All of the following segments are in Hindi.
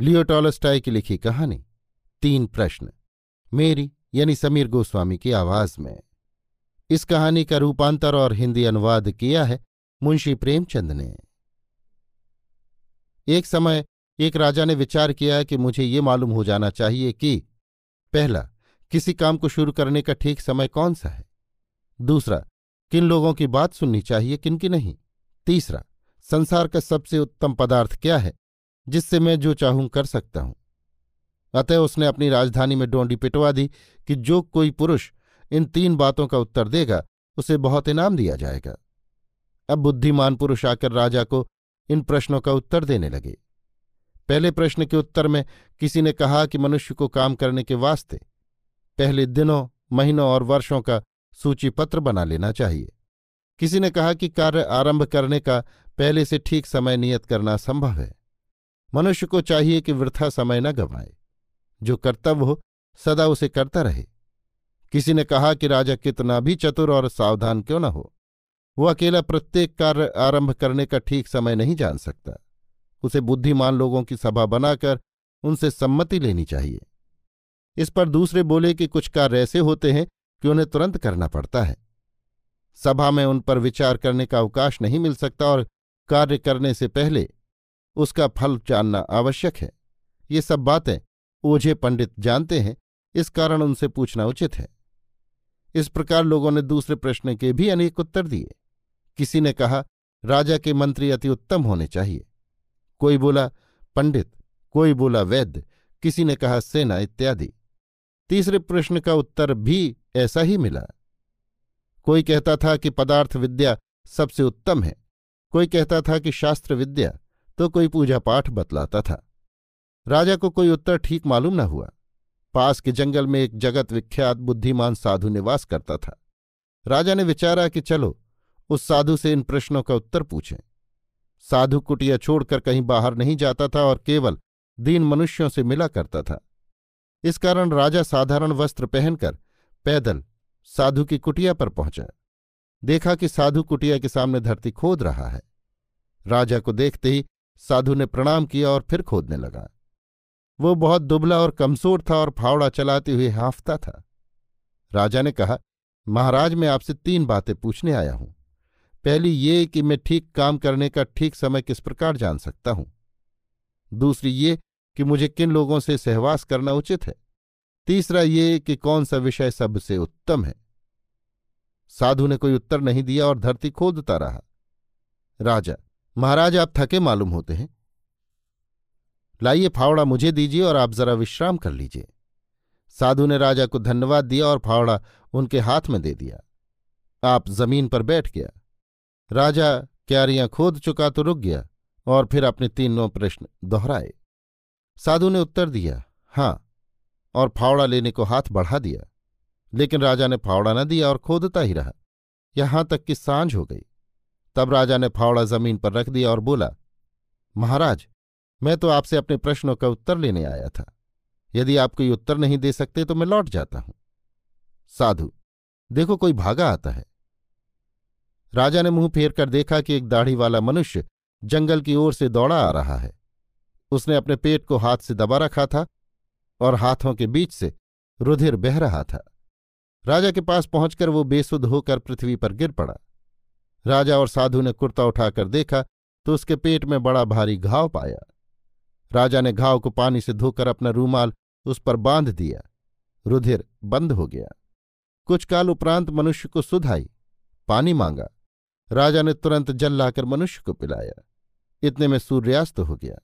लियो टॉलस्टाई की लिखी कहानी, तीन प्रश्न, मेरी यानी समीर गोस्वामी की आवाज़ में। इस कहानी का रूपांतर और हिंदी अनुवाद किया है मुंशी प्रेमचंद ने। एक समय एक राजा ने विचार किया कि मुझे ये मालूम हो जाना चाहिए कि, पहला, किसी काम को शुरू करने का ठीक समय कौन सा है? दूसरा, किन लोगों की बात सुननी चाहिए, किन की नहीं? तीसरा, संसार का सबसे उत्तम पदार्थ क्या है? जिससे मैं जो चाहूँ कर सकता हूँ। अतः उसने अपनी राजधानी में डोंडी पिटवा दी कि जो कोई पुरुष इन तीन बातों का उत्तर देगा, उसे बहुत इनाम दिया जाएगा। अब बुद्धिमान पुरुष आकर राजा को इन प्रश्नों का उत्तर देने लगे। पहले प्रश्न के उत्तर में किसी ने कहा कि मनुष्य को काम करने के वास्ते पहले दिनों, महीनों और वर्षों का सूचीपत्र बना लेना चाहिए। किसी ने कहा कि कार्य आरंभ करने का पहले से ठीक समय नियत करना संभव है। मनुष्य को चाहिए कि वृथा समय न गंवाए। जो कर्तव्य हो, सदा उसे करता रहे। किसी ने कहा कि राजा कितना भी चतुर और सावधान क्यों न हो। वो अकेला प्रत्येक कार्य आरंभ करने का ठीक समय नहीं जान सकता। उसे बुद्धिमान लोगों की सभा बनाकर उनसे सम्मति लेनी चाहिए। इस पर दूसरे बोले कि कुछ कार्य ऐसे होते हैं कि उन्हें तुरंत करना पड़ता है। सभा में उन पर विचार करने का अवकाश नहीं मिल सकता और कार्य करने से पहले उसका फल जानना आवश्यक है। ये सब बातें ओझे पंडित जानते हैं, इस कारण उनसे पूछना उचित है। इस प्रकार लोगों ने दूसरे प्रश्न के भी अनेक उत्तर दिए। किसी ने कहा, राजा के मंत्री अति उत्तम होने चाहिए। कोई बोला, पंडित। कोई बोला, वैद्य। किसी ने कहा, सेना, इत्यादि। तीसरे प्रश्न का उत्तर भी ऐसा ही मिला। कोई कहता था कि पदार्थ विद्या सबसे उत्तम है। कोई कहता था कि शास्त्र विद्या तो कोई पूजा पाठ बतलाता था। राजा को कोई उत्तर ठीक मालूम न हुआ। पास के जंगल में एक जगत विख्यात बुद्धिमान साधु निवास करता था। राजा ने विचारा कि चलो, उस साधु से इन प्रश्नों का उत्तर पूछें। साधु कुटिया छोड़कर कहीं बाहर नहीं जाता था और केवल दीन मनुष्यों से मिला करता था। इस कारण राजा साधारण वस्त्र पहनकर पैदल साधु की कुटिया पर पहुँचा। देखा कि साधु कुटिया के सामने धरती खोद रहा है। राजा को देखते ही साधु ने प्रणाम किया और फिर खोदने लगा। वो बहुत दुबला और कमज़ोर था और फावड़ा चलाते हुए हाफता था। राजा ने कहा, महाराज, मैं आपसे तीन बातें पूछने आया हूँ। पहली ये कि मैं ठीक काम करने का ठीक समय किस प्रकार जान सकता हूँ? दूसरी ये कि मुझे किन लोगों से सहवास करना उचित है? तीसरा ये कि कौन सा विषय सबसे उत्तम है? साधु ने कोई उत्तर नहीं दिया और धरती खोदता रहा। राजा महाराज, आप थके मालूम होते हैं। लाइए फावड़ा मुझे दीजिए और आप जरा विश्राम कर लीजिए। साधु ने राजा को धन्यवाद दिया और फावड़ा उनके हाथ में दे दिया। आप ज़मीन पर बैठ गया। राजा क्यारियाँ खोद चुका तो रुक गया और फिर अपने तीनों प्रश्न दोहराए। साधु ने उत्तर दिया, हाँ, और फावड़ा लेने को हाथ बढ़ा दिया। लेकिन राजा ने फावड़ा न दिया और खोदता ही रहा। यहाँ तक कि साँझ हो गई। तब राजा ने फावड़ा ज़मीन पर रख दिया और बोला, महाराज, मैं तो आपसे अपने प्रश्नों का उत्तर लेने आया था। यदि आप कोई उत्तर नहीं दे सकते तो मैं लौट जाता हूँ। साधु, देखो कोई भागा आता है। राजा ने मुँह फेर कर देखा कि एक दाढ़ी वाला मनुष्य जंगल की ओर से दौड़ा आ रहा है। उसने अपने पेट को हाथ से दबा रखा था और हाथों के बीच से रुधिर बह रहा था। राजा के पास पहुंचकर वो बेसुध होकर पृथ्वी पर गिर पड़ा। राजा और साधु ने कुर्ता उठाकर देखा तो उसके पेट में बड़ा भारी घाव पाया। राजा ने घाव को पानी से धोकर अपना रूमाल उस पर बाँध दिया। रुधिर बंद हो गया। कुछ काल उपरांत मनुष्य को सुधाई पानी मांगा। राजा ने तुरंत जल लाकर मनुष्य को पिलाया। इतने में सूर्यास्त हो गया।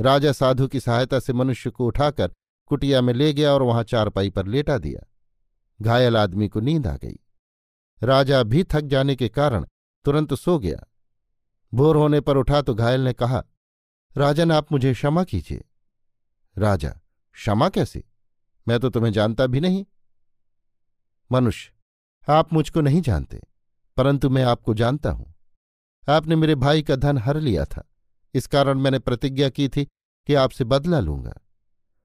राजा साधु की सहायता से मनुष्य को उठाकर कुटिया में ले गया और वहाँ चारपाई पर लेटा दिया। घायल आदमी को नींद आ गई। राजा भी थक जाने के कारण तुरंत सो गया। भोर होने पर उठा तो घायल ने कहा, राजन, आप मुझे क्षमा कीजिए। राजा, क्षमा कैसे? मैं तो तुम्हें जानता भी नहीं। मनुष्य, आप मुझको नहीं जानते, परंतु मैं आपको जानता हूँ। आपने मेरे भाई का धन हर लिया था। इस कारण मैंने प्रतिज्ञा की थी कि आपसे बदला लूँगा।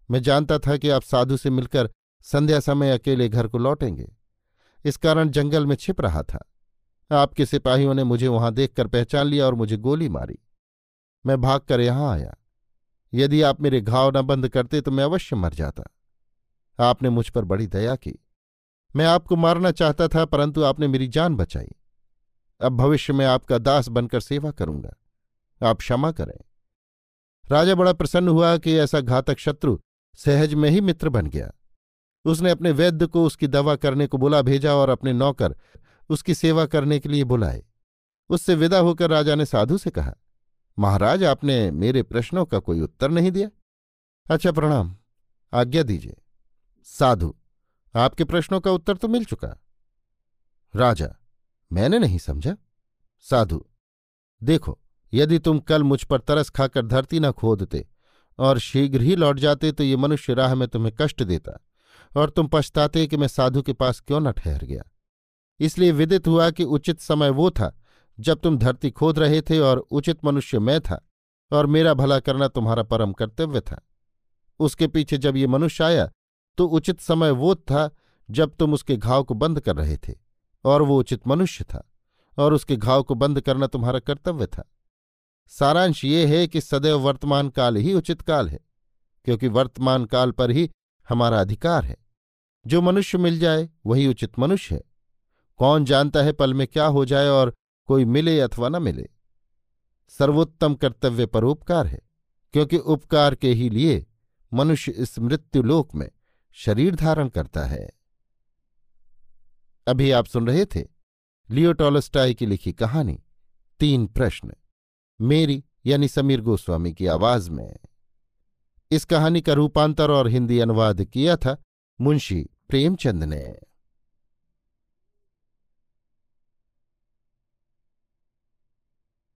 मैं जानता था कि आप साधु से मिलकर संध्या समय अकेले घर को लौटेंगे। इस कारण जंगल में छिप रहा था। आपके सिपाहियों ने मुझे वहाँ देखकर पहचान लिया और मुझे गोली मारी। मैं भागकर यहाँ आया। यदि आप मेरे घाव न बंद करते तो मैं अवश्य मर जाता। आपने मुझ पर बड़ी दया की। मैं आपको मारना चाहता था, परंतु आपने मेरी जान बचाई। अब भविष्य में आपका दास बनकर सेवा करूँगा। आप क्षमा करें। राजा बड़ा प्रसन्न हुआ कि ऐसा घातक शत्रु सहज में ही मित्र बन गया। उसने अपने वैद्य को उसकी दवा करने को बुला भेजा और अपने नौकर उसकी सेवा करने के लिए बुलाए। उससे विदा होकर राजा ने साधु से कहा, महाराज, आपने मेरे प्रश्नों का कोई उत्तर नहीं दिया। अच्छा प्रणाम। आज्ञा दीजिए। साधु, आपके प्रश्नों का उत्तर तो मिल चुका। राजा, मैंने नहीं समझा। साधु, देखो, यदि तुम कल मुझ पर तरस खाकर धरती न खोदते और शीघ्र ही लौट जाते तो ये मनुष्य राह में तुम्हें कष्ट देता। और तुम पछताते कि मैं साधु के पास क्यों न ठहर गया? इसलिए विदित हुआ कि उचित समय वो था, जब तुम धरती खोद रहे थे और उचित मनुष्य मैं था, और मेरा भला करना तुम्हारा परम कर्तव्य था। उसके पीछे जब ये मनुष्य आया तो उचित समय वो था, जब तुम उसके घाव को बंद कर रहे थे, और वो उचित मनुष्य था, और उसके घाव को बंद करना तुम्हारा कर्तव्य था। सारांश ये है कि सदैव वर्तमान काल ही उचित काल है, क्योंकि वर्तमान काल पर ही हमारा अधिकार है। जो मनुष्य मिल जाए, वही उचित मनुष्य है। कौन जानता है पल में क्या हो जाए और कोई मिले अथवा न मिले? सर्वोत्तम कर्तव्य परोपकार है, क्योंकि उपकार के ही लिए मनुष्य इस मृत्युलोक में शरीर धारण करता है। अभी आप सुन रहे थे लियो टॉलस्टाई की लिखी कहानी, तीन प्रश्न, मेरी यानी समीर गोस्वामी की आवाज़ में। इस कहानी का रूपांतर और हिंदी अनुवाद किया था मुंशी प्रेमचंद ने